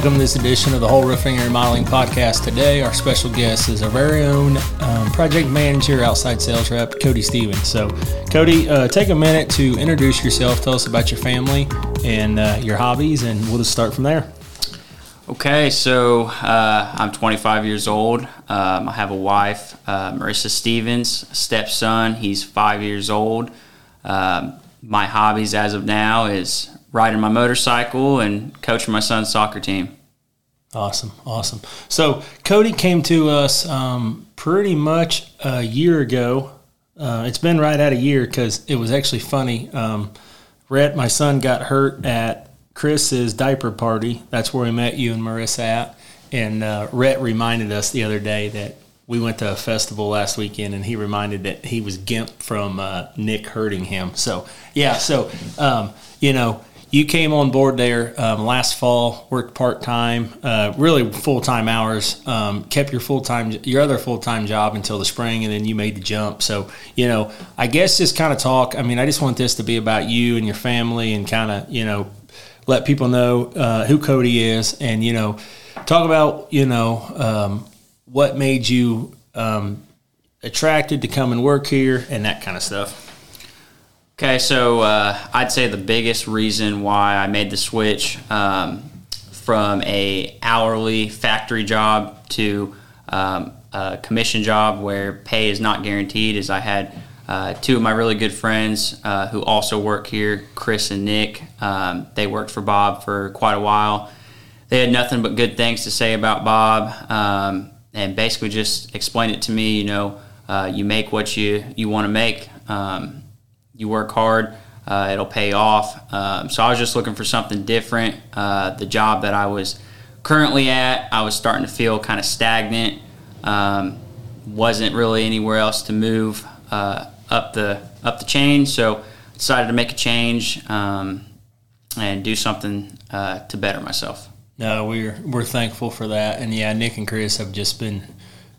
Welcome to this edition of the Whole Roofing and Remodeling Podcast. Today, our special guest is our very own um, project manager, outside sales rep, Cody Stephens. So, Cody, uh, take a minute to introduce yourself. Tell us about your family and uh, your hobbies, and we'll just start from there. Okay, so uh, I'm 25 years old. Um, I have a wife, uh, Marissa Stephens, stepson. He's five years old. Um, my hobbies as of now is riding my motorcycle and coaching my son's soccer team. Awesome, awesome. So Cody came to us um, pretty much a year ago. Uh, it's been right at a year because it was actually funny. Um, Rhett, my son, got hurt at Chris's diaper party. That's where we met you and Marissa at. And uh, Rhett reminded us the other day that we went to a festival last weekend, and he reminded that he was Gimp from uh, Nick hurting him. So yeah, so um, you know you came on board there um, last fall, worked part time, uh, really full time hours, um, kept your full time your other full time job until the spring, and then you made the jump. So you know, I guess just kind of talk. I mean, I just want this to be about you and your family, and kind of you know, let people know uh, who Cody is, and you know, talk about you know um, what made you um, attracted to come and work here, and that kind of stuff. Okay, so uh, I'd say the biggest reason why I made the switch um, from a hourly factory job to um, a commission job where pay is not guaranteed is I had uh, two of my really good friends uh, who also work here, Chris and Nick. Um, they worked for Bob for quite a while. They had nothing but good things to say about Bob, um, and basically just explained it to me. You know, uh, you make what you you want to make. Um, you work hard, uh, it'll pay off. Um, so I was just looking for something different. Uh, the job that I was currently at, I was starting to feel kind of stagnant. Um, wasn't really anywhere else to move uh, up the up the chain, so decided to make a change um, and do something uh, to better myself. No, we're we're thankful for that, and yeah, Nick and Chris have just been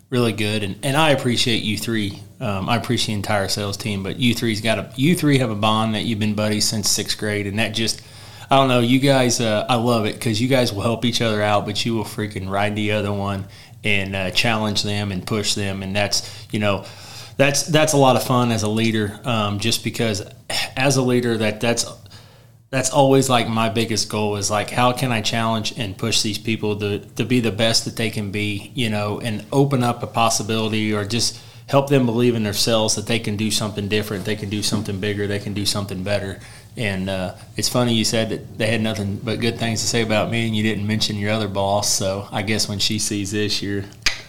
really good, and, and I appreciate you three um, I appreciate the entire sales team, but you three's got a you three have a bond that you've been buddies since sixth grade, and that just I don't know. You guys, uh, I love it because you guys will help each other out, but you will freaking ride the other one and uh, challenge them and push them, and that's you know that's that's a lot of fun as a leader. Um, just because as a leader, that that's that's always like my biggest goal is like how can I challenge and push these people to to be the best that they can be, you know, and open up a possibility or just help them believe in themselves that they can do something different, they can do something bigger, they can do something better. And uh, it's funny you said that they had nothing but good things to say about me, and you didn't mention your other boss. So I guess when she sees this, your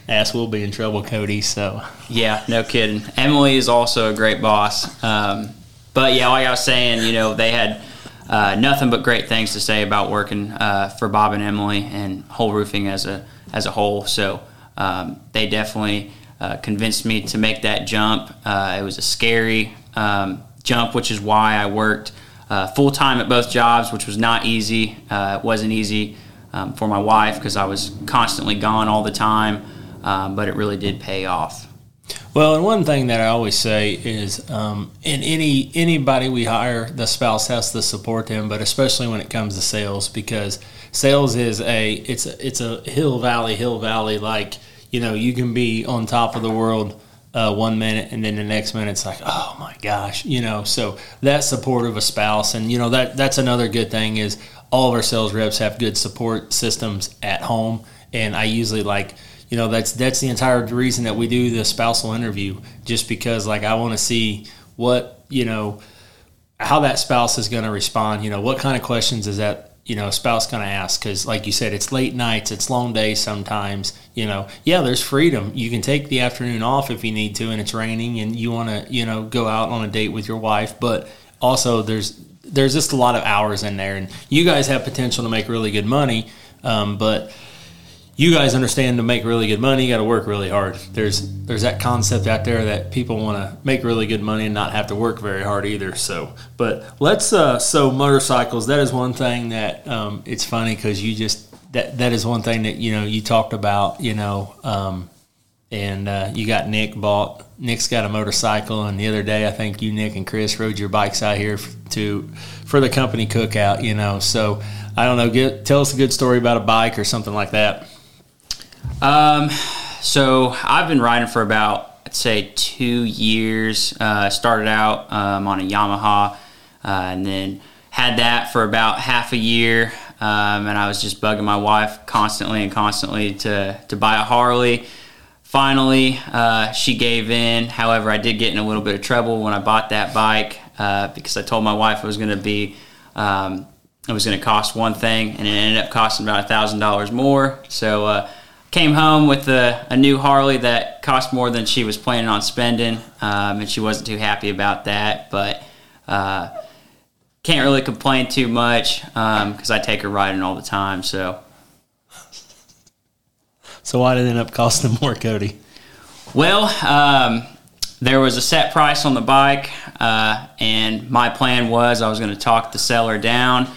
ass will be in trouble, Cody. So yeah, no kidding. Emily is also a great boss. Um, but yeah, like I was saying, you know, they had uh, nothing but great things to say about working uh, for Bob and Emily and whole roofing as a as a whole. So um, they definitely uh, convinced me to make that jump. Uh, it was a scary um, jump, which is why I worked uh, full time at both jobs, which was not easy. Uh, it wasn't easy um, for my wife because I was constantly gone all the time, um, but it really did pay off. Well, and one thing that I always say is, um, in any anybody we hire, the spouse has to support them, but especially when it comes to sales, because sales is a it's a, it's a hill valley hill valley like you know, you can be on top of the world uh, one minute and then the next minute it's like, oh my gosh, you know. So that support of a spouse, and you know that that's another good thing is all of our sales reps have good support systems at home, and I usually like. You know that's that's the entire reason that we do the spousal interview, just because like I want to see what you know how that spouse is going to respond. You know what kind of questions is that you know, a spouse going to ask because, like you said, it's late nights, it's long days sometimes. You know, yeah, there's freedom. You can take the afternoon off if you need to, and it's raining, and you want to, you know, go out on a date with your wife. But also, there's there's just a lot of hours in there, and you guys have potential to make really good money. Um, but you guys understand to make really good money, you got to work really hard. There's there's that concept out there that people want to make really good money and not have to work very hard either. So, but let's uh, so motorcycles. That is one thing that um, it's funny because you just that that is one thing that you know you talked about. You know, um, and uh, you got Nick bought. Nick's got a motorcycle, and the other day I think you, Nick, and Chris rode your bikes out here to for the company cookout. You know, so I don't know. Get, tell us a good story about a bike or something like that. Um, so I've been riding for about I'd say two years. Uh, started out um, on a Yamaha, uh, and then had that for about half a year. Um, and I was just bugging my wife constantly and constantly to to buy a Harley. Finally, uh, she gave in. However, I did get in a little bit of trouble when I bought that bike uh, because I told my wife it was going to be um, it was going to cost one thing, and it ended up costing about a thousand dollars more. So uh, came home with a, a, new Harley that cost more than she was planning on spending, um, and she wasn't too happy about that. But uh, can't really complain too much because um, I take her riding all the time. So, so why did it end up costing more, Cody? Well, um, there was a set price on the bike, uh, and my plan was I was going to talk the seller down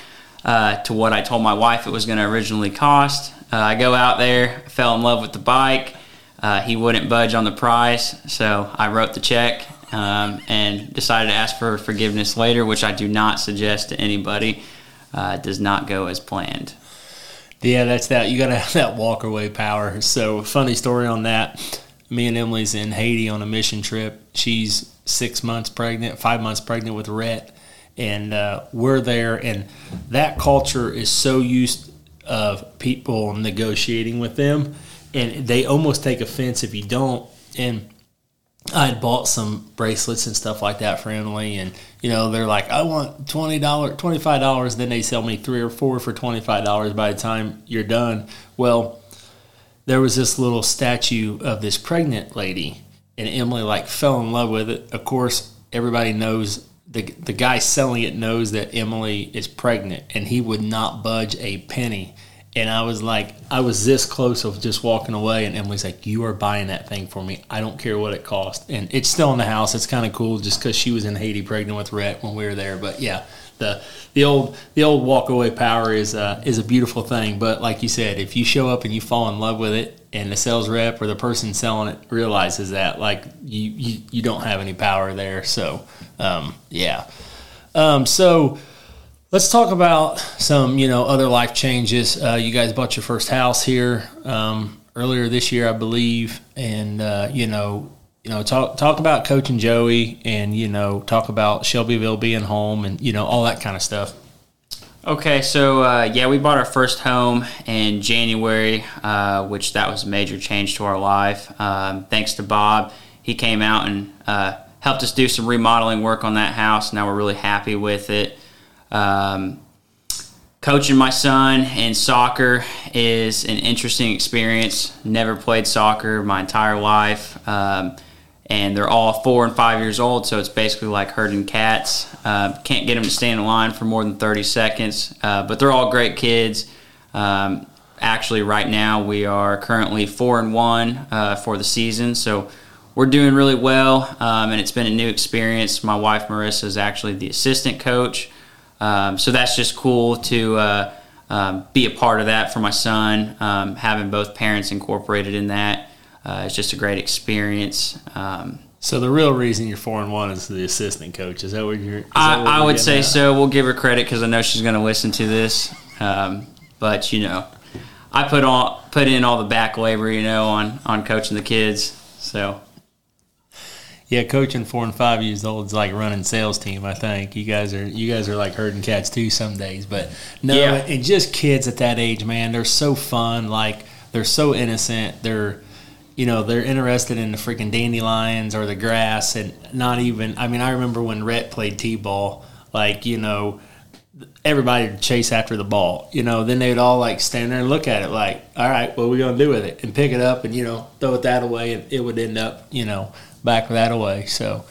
uh, to what I told my wife it was going to originally cost. Uh, I go out there, fell in love with the bike. Uh, he wouldn't budge on the price, so I wrote the check um, and decided to ask for forgiveness later, which I do not suggest to anybody. Uh, does not go as planned. Yeah, that's that. You got to have that walk away power. So, funny story on that. Me and Emily's in Haiti on a mission trip. She's six months pregnant, five months pregnant with Rhett, and uh, we're there. And that culture is so used of people negotiating with them, and they almost take offense if you don't. And I had bought some bracelets and stuff like that for Emily, and you know they're like, "I want twenty dollars, twenty five dollars." Then they sell me three or four for twenty five dollars by the time you're done. Well, there was this little statue of this pregnant lady, and Emily like fell in love with it. Of course, everybody knows the the guy selling it knows that Emily is pregnant, and he would not budge a penny and I was like, I was this close of just walking away, and Emily's like, "You are buying that thing for me. I don't care what it cost." And it's still in the house. It's kind of cool, just because she was in Haiti pregnant with Rhett when we were there. But yeah, the the old the old walk away power is uh, is a beautiful thing. But like you said, if you show up and you fall in love with it, and the sales rep or the person selling it realizes that, like you you, you don't have any power there. So um, yeah, um, so Let's talk about some, you know, other life changes. Uh, you guys bought your first house here um, earlier this year, I believe, and uh, you know, you know, talk talk about coaching Joey, and you know, talk about Shelbyville being home, and you know, all that kind of stuff. Okay, so uh, yeah, we bought our first home in January, uh, which that was a major change to our life. Um, thanks to Bob, he came out and uh, helped us do some remodeling work on that house. Now we're really happy with it. Um, coaching my son in soccer is an interesting experience. Never played soccer my entire life. Um, and they're all four and five years old, so it's basically like herding cats. Uh, can't get them to stay in line for more than 30 seconds, uh, but they're all great kids. Um, actually, right now we are currently four and one uh, for the season, so we're doing really well, um, and it's been a new experience. My wife Marissa is actually the assistant coach, um, so that's just cool to uh, um, be a part of that for my son. Um, having both parents incorporated in that uh, is just a great experience. Um, so the real reason you're four and one is the assistant coach. Is that what you're? I, what I would say at? so. We'll give her credit because I know she's going to listen to this. Um, but you know, I put on put in all the back labor, you know, on on coaching the kids. So yeah, coaching four and five years old is like running sales team. I think you guys are you guys are like herding cats too some days, but no, yeah. and just kids at that age, man, they're so fun. Like they're so innocent. They're you know they're interested in the freaking dandelions or the grass, and not even. I mean, I remember when Rhett played t-ball. Like you know, everybody would chase after the ball. You know, then they'd all like stand there and look at it like, all right, what are we gonna do with it? And pick it up and you know throw it that away, and it would end up you know back that away. So,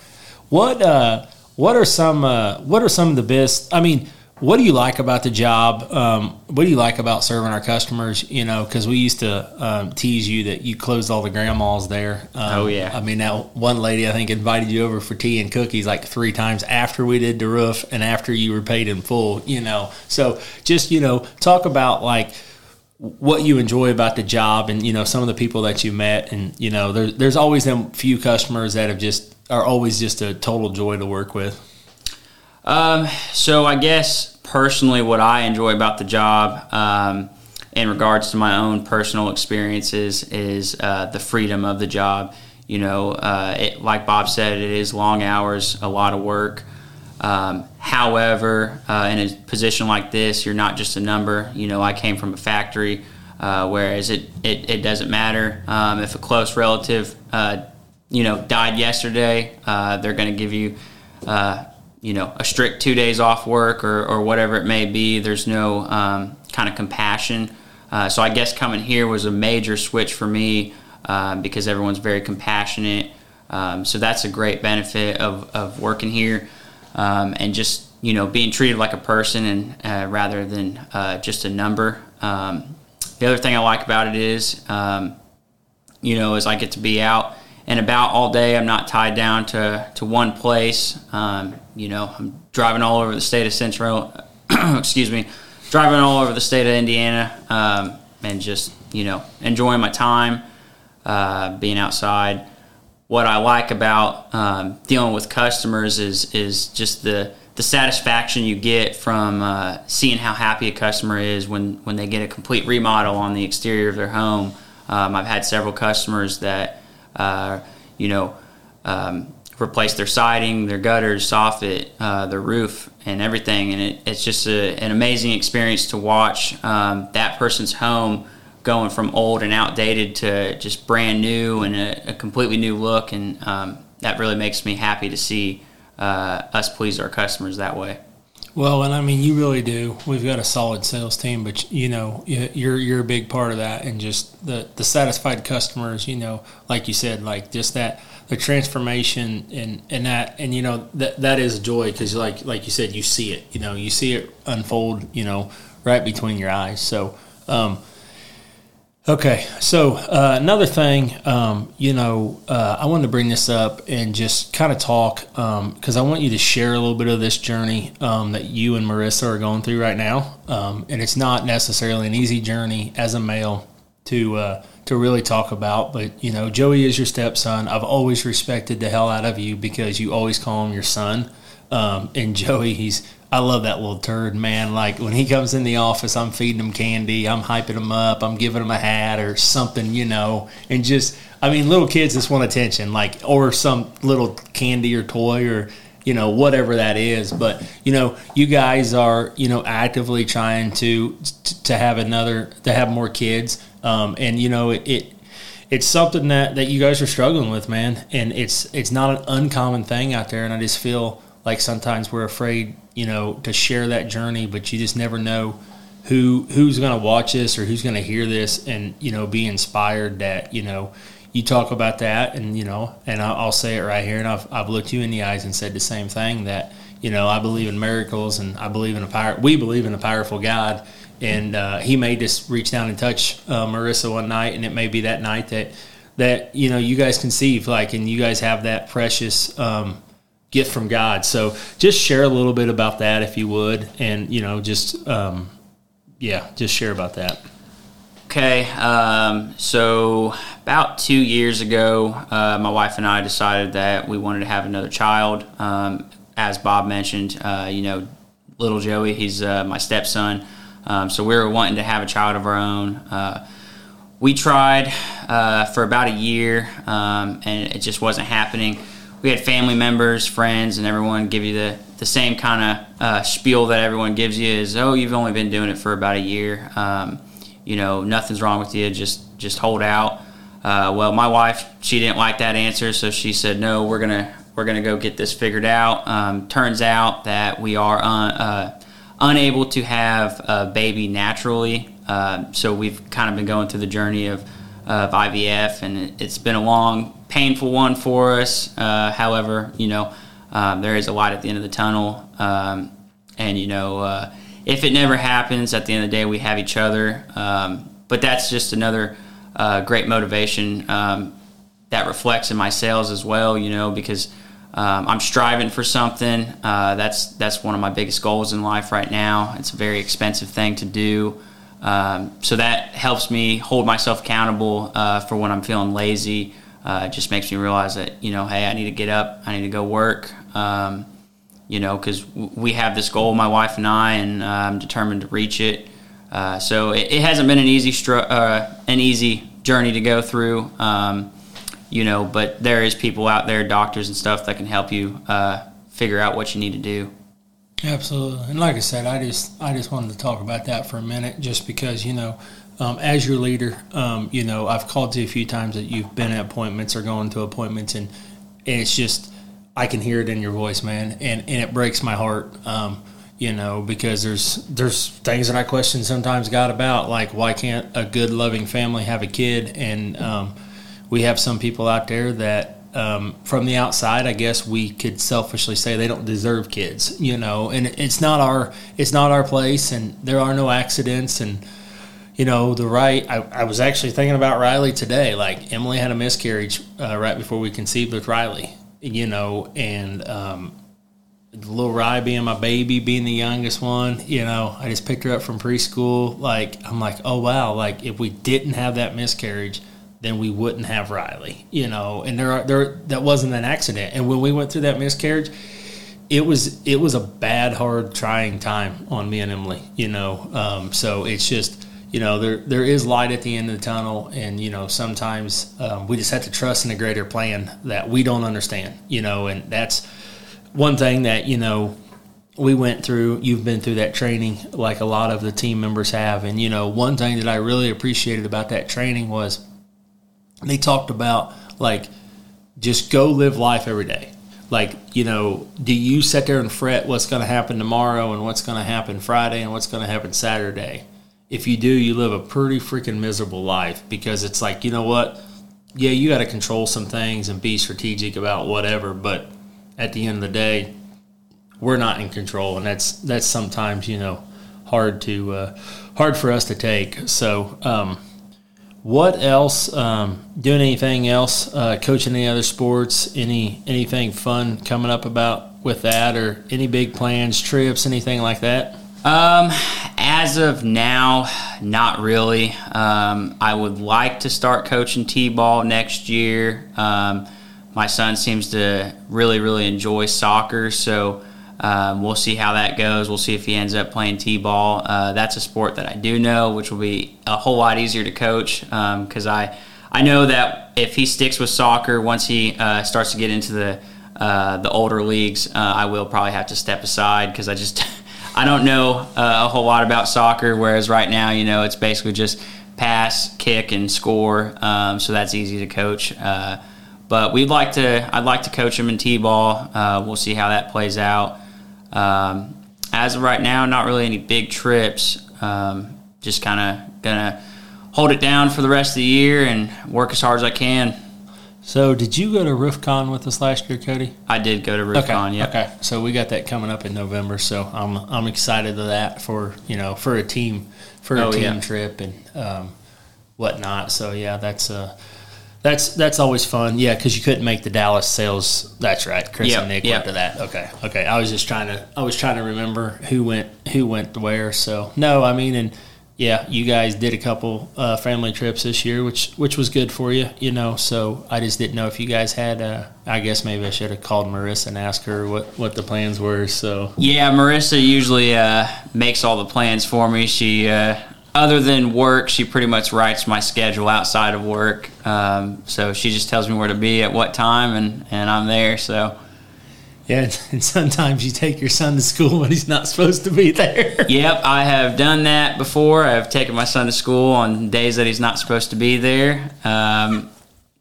what uh, what are some uh, what are some of the best? I mean, what do you like about the job? Um, what do you like about serving our customers? You know, because we used to um, tease you that you closed all the grandmas there. Um, oh yeah. I mean, that one lady I think invited you over for tea and cookies like three times after we did the roof and after you were paid in full. You know, so just you know, talk about like what you enjoy about the job and you know some of the people that you met and you know there, there's always them few customers that have just are always just a total joy to work with Um, so I guess personally, what I enjoy about the job, um, in regards to my own personal experiences, is uh, the freedom of the job. You know, uh, it, like Bob said, it is long hours, a lot of work. Um, however, uh, in a position like this, you're not just a number. You know, I came from a factory, uh, whereas it, it, it, doesn't matter um, if a close relative, uh, you know, died yesterday. Uh, they're going to give you, uh, you know, a strict two days off work or, or whatever it may be. There's no um, kind of compassion. Uh, so I guess coming here was a major switch for me because everyone's very compassionate. Um, so that's a great benefit of, of working here um, and just you know being treated like a person and uh, rather than uh, just a number. Um, the other thing I like about it is um, you know as I get to be out and about all day. I'm not tied down to to one place. Um, you know I'm driving all over the state of Central. excuse me, driving all over the state of Indiana um, and just you know enjoying my time, uh, being outside what I like about um, dealing with customers is is just the the satisfaction you get from uh, seeing how happy a customer is when when they get a complete remodel on the exterior of their home. Um, I've had several customers that uh, you know um, replace their siding, their gutters, soffit, uh, their roof, and everything, and it, it's just a, an amazing experience to watch um, that person's home going from old and outdated to just brand new and a, a completely new look. And um, that really makes me happy to see uh, us please our customers that way. Well, and I mean, you really do. We've got a solid sales team, but you know, you're you're a big part of that, and just the the satisfied customers. You know, like you said, like just that the transformation and and that and you know that that is joy because like like you said, you see it. You know, you see it unfold. You know, right between your eyes. So. Um, Okay, so uh, another thing, um, you know, uh, I wanted to bring this up and just kind of talk because um, I want you to share a little bit of this journey um, that you and Marissa are going through right now, um, and it's not necessarily an easy journey as a male to uh, to really talk about. But you know, Joey is your stepson. I've always respected the hell out of you because you always call him your son. Um, and Joey, he's I love that little turd, man. Like when he comes in the office, I'm feeding him candy, I'm hyping him up, I'm giving him a hat or something, you know, and just I mean, little kids just want attention, like or some little candy or toy or you know whatever that is. But you know, you guys are you know actively trying to to have another to have more kids, um, and you know it, it it's something that, that you guys are struggling with, man. And it's it's not an uncommon thing out there. And I just feel like sometimes we're afraid you know, to share that journey, but you just never know who who's going to watch this or who's going to hear this and you know be inspired that you know. You talk about that and you know and I'll, say it right here and I've, I've looked you in the eyes and said the same thing that you know I believe in miracles and I believe in a power we believe in a powerful God. And uh, he may just reach down and touch uh, Marissa one night and it may be that night that that you know you guys conceive like and you guys have that precious um, gift from God. So just share a little bit about that if you would, and you know, just um, yeah, just share about that. Okay, um, so about two years ago, uh, my wife and I decided that we wanted to have another child. Um, as Bob mentioned, uh, you know, little Joey, he's uh, my stepson. Um, so we were wanting to have a child of our own. Uh, we tried uh, for about a year, um, and it just wasn't happening we had family members, friends, and everyone give you the, the same kind of uh, spiel that everyone gives you is, oh, you've only been doing it for about a year. Um, you know, nothing's wrong with you. Just just hold out. Uh, well, my wife, she didn't like that answer, so she said, no, we're gonna we're gonna go get this figured out. Um, turns out that we are un, uh, unable to have a baby naturally, uh, so we've kind of been going through the journey of of IVF, and it's been a long painful one for us. Uh, however, you know, um, there is a light at the end of the tunnel. Um, and, you know, uh, if it never happens, at the end of the day, we have each other. Um, but that's just another uh, great motivation um, that reflects in my sales as well, you know, because um, I'm striving for something. Uh, that's, that's one of my biggest goals in life right now. It's a very expensive thing to do. Um, so that helps me hold myself accountable uh, for when I'm feeling lazy uh, it just makes me realize that you know, hey, I need to get up, I need to go work, um, you know, because we have this goal, my wife and I, and uh, I'm determined to reach it. Uh, so it, it, hasn't been an easy stru- uh, an easy journey to go through, um, you know. But there is people out there, doctors and stuff, that can help you uh, figure out what you need to do. Absolutely, and like I said, I just I just wanted to talk about that for a minute, just because you know, um, as your leader, um, you know, I've called you a few times that you've been at appointments or going to appointments, and, it's just I can hear it in your voice, man, and and it breaks my heart. Um, you know, because there's there's things that I question sometimes God about, like why can't a good loving family have a kid? And um, we have some people out there that um, from the outside, I guess we could selfishly say they don't deserve kids, you know, and it's not our it's not our place, and there are no accidents, and you know the right. I, I was actually thinking about Riley today. Like Emily had a miscarriage uh, right before we conceived with Riley, you know, and um, little Rye being my baby, being the youngest one, you know, I just picked her up from preschool. Like I'm like, oh wow, like if we didn't have that miscarriage then we wouldn't have Riley, you know. And there, are, there, that wasn't an accident. And when we went through that miscarriage, it was it was a bad, hard, trying time on me and Emily, you know. Um, so it's just, you know, there there is light at the end of the tunnel, and you know, sometimes um, we just have to trust in a greater plan that we don't understand, you know. And that's one thing that you know we went through you've been through that training like a lot of the team members have and you know one thing that i really appreciated about that training was they talked about like just go live life every day. Like, you know, do you sit there and fret what's going to happen tomorrow and what's going to happen Friday and what's going to happen Saturday? If you do, you live a pretty freaking miserable life because it's like, you know what? Yeah, you got to control some things and be strategic about whatever, but at the end of the day, we're not in control, and that's that's sometimes you know hard to uh, hard for us to take. So, um, what else? Um, doing anything else? Uh, coaching any other sports? Any anything fun coming up about with that, or any big plans, trips, anything like that? Um, as of now, not really. Um, I would like to start coaching t-ball next year. Um, my son seems to really, really enjoy soccer, so um, we'll see how that goes. We'll see if he ends up playing t-ball. Uh, that's a sport that I do know, which will be a whole lot easier to coach because um, I I know that if he sticks with soccer, once he uh, starts to get into the uh, the older leagues, uh, I will probably have to step aside because I just I don't know uh, a whole lot about soccer. Whereas right now, you know, it's basically just pass, kick, and score. Um, so that's easy to coach. Uh, but we'd like to. I'd like to coach him in t-ball. we'll see how that plays out. Um, as of right now, not really any big trips. Um, just kind of gonna hold it down for the rest of the year and work as hard as I can. So, did you go to RoofCon with us last year, Cody? I did go to RoofCon. Okay. Yeah. Okay. So we got that coming up in November. So I'm I'm excited to that for you know for a team for a oh, team yeah. trip and um, whatnot. So yeah, that's uh that's that's always fun. Yeah, because you couldn't make the Dallas sales. That's right. Chris yep, and Nick yep. went to that. Okay, okay. I was just trying to I was trying to remember who went who went where. So no, I mean, and yeah, you guys did a couple uh, family trips this year, which which was good for you, you know. So I just didn't know if you guys had. Uh, I guess maybe I should have called Marissa and asked her what what the plans were. So yeah, Marissa usually uh, makes all the plans for me. She uh, other than work, she pretty much writes my schedule outside of work. Um, so she just tells me where to be at what time, and, and I'm there. So. Yeah, and sometimes you take your son to school when he's not supposed to be there. yep, I have done that before. I've taken my son to school on days that he's not supposed to be there. Um,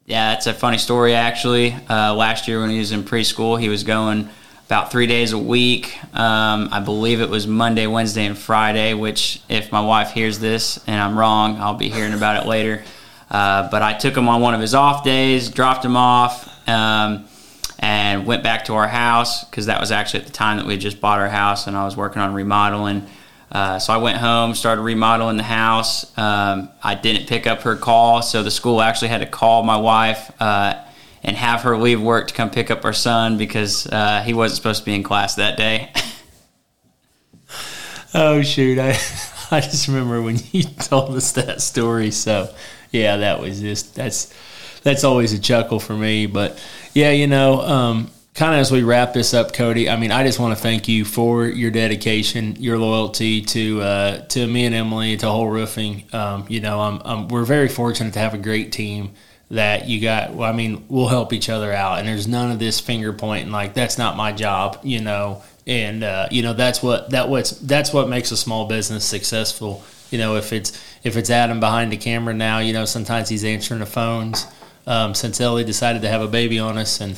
yeah, that's a funny story, actually. Uh, last year when he was in preschool, he was going – about three days a week. Um, I believe it was Monday, Wednesday, and Friday, which, if my wife hears this and I'm wrong, I'll be hearing about it later. Uh, but I took him on one of his off days, dropped him off, um, and went back to our house because that was actually at the time that we just bought our house and I was working on remodeling. Uh, so I went home, started remodeling the house. Um, I didn't pick up her call, so the school actually had to call my wife uh, and have her leave work to come pick up our son because uh, he wasn't supposed to be in class that day. oh shoot! I I just remember when you told us that story. So yeah, that was just that's that's always a chuckle for me. But yeah, you know, um, kind of as we wrap this up, Cody, I mean, I just want to thank you for your dedication, your loyalty to uh, to me and Emily, to Whole Roofing. Um, you know, I'm, I'm, we're very fortunate to have a great team that you got. Well, I mean, we'll help each other out, and there's none of this finger pointing like that's not my job. You know, and uh, you know that's what that what's that's what makes a small business successful. You know, if it's if it's Adam behind the camera now, you know sometimes he's answering the phones. Um, since Ellie decided to have a baby on us and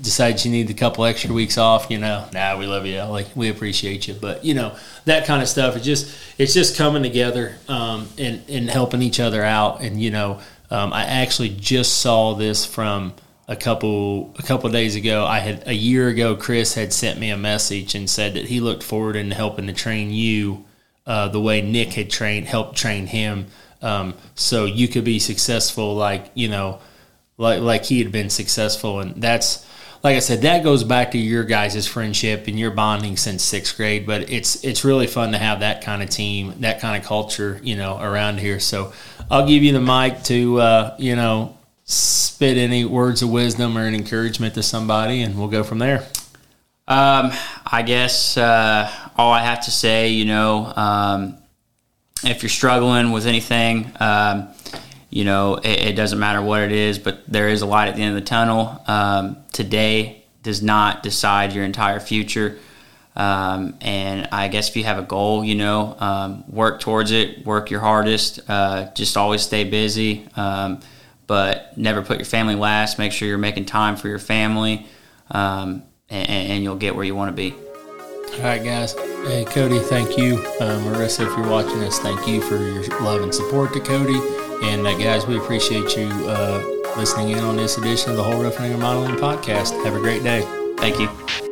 decided you need a couple extra weeks off, you know, nah, we love you, Ellie. We appreciate you. But, you know, that kind of stuff, it's just, it's just coming together um, and, and helping each other out. And, you know, um, I actually just saw this from a couple, a couple days ago. I had, a year ago, Chris had sent me a message and said that he looked forward in helping to train you uh, the way Nick had trained, helped train him. Um, so you could be successful like, you know, like, like he had been successful. And that's, like I said, that goes back to your guys' friendship and your bonding since sixth grade. But it's it's really fun to have that kind of team, that kind of culture, you know, around here. So I'll give you the mic to uh, you know spit any words of wisdom or an encouragement to somebody, and we'll go from there. Um, I guess uh, all I have to say, you know, um, if you're struggling with anything. Um, you know, it, it, doesn't matter what it is, but there is a light at the end of the tunnel. Um, today does not decide your entire future. Um, and I guess if you have a goal, you know, um, work towards it, work your hardest, uh, just always stay busy, um, but never put your family last. Make sure you're making time for your family, um, and, and you'll get where you want to be. All right, guys. Hey, Cody, thank you. Uh, Marissa, if you're watching this, thank you for your love and support to Cody. And uh, guys, we appreciate you uh, listening in on this edition of the Whole Roofing and Remodeling Podcast. Have a great day. Thank you.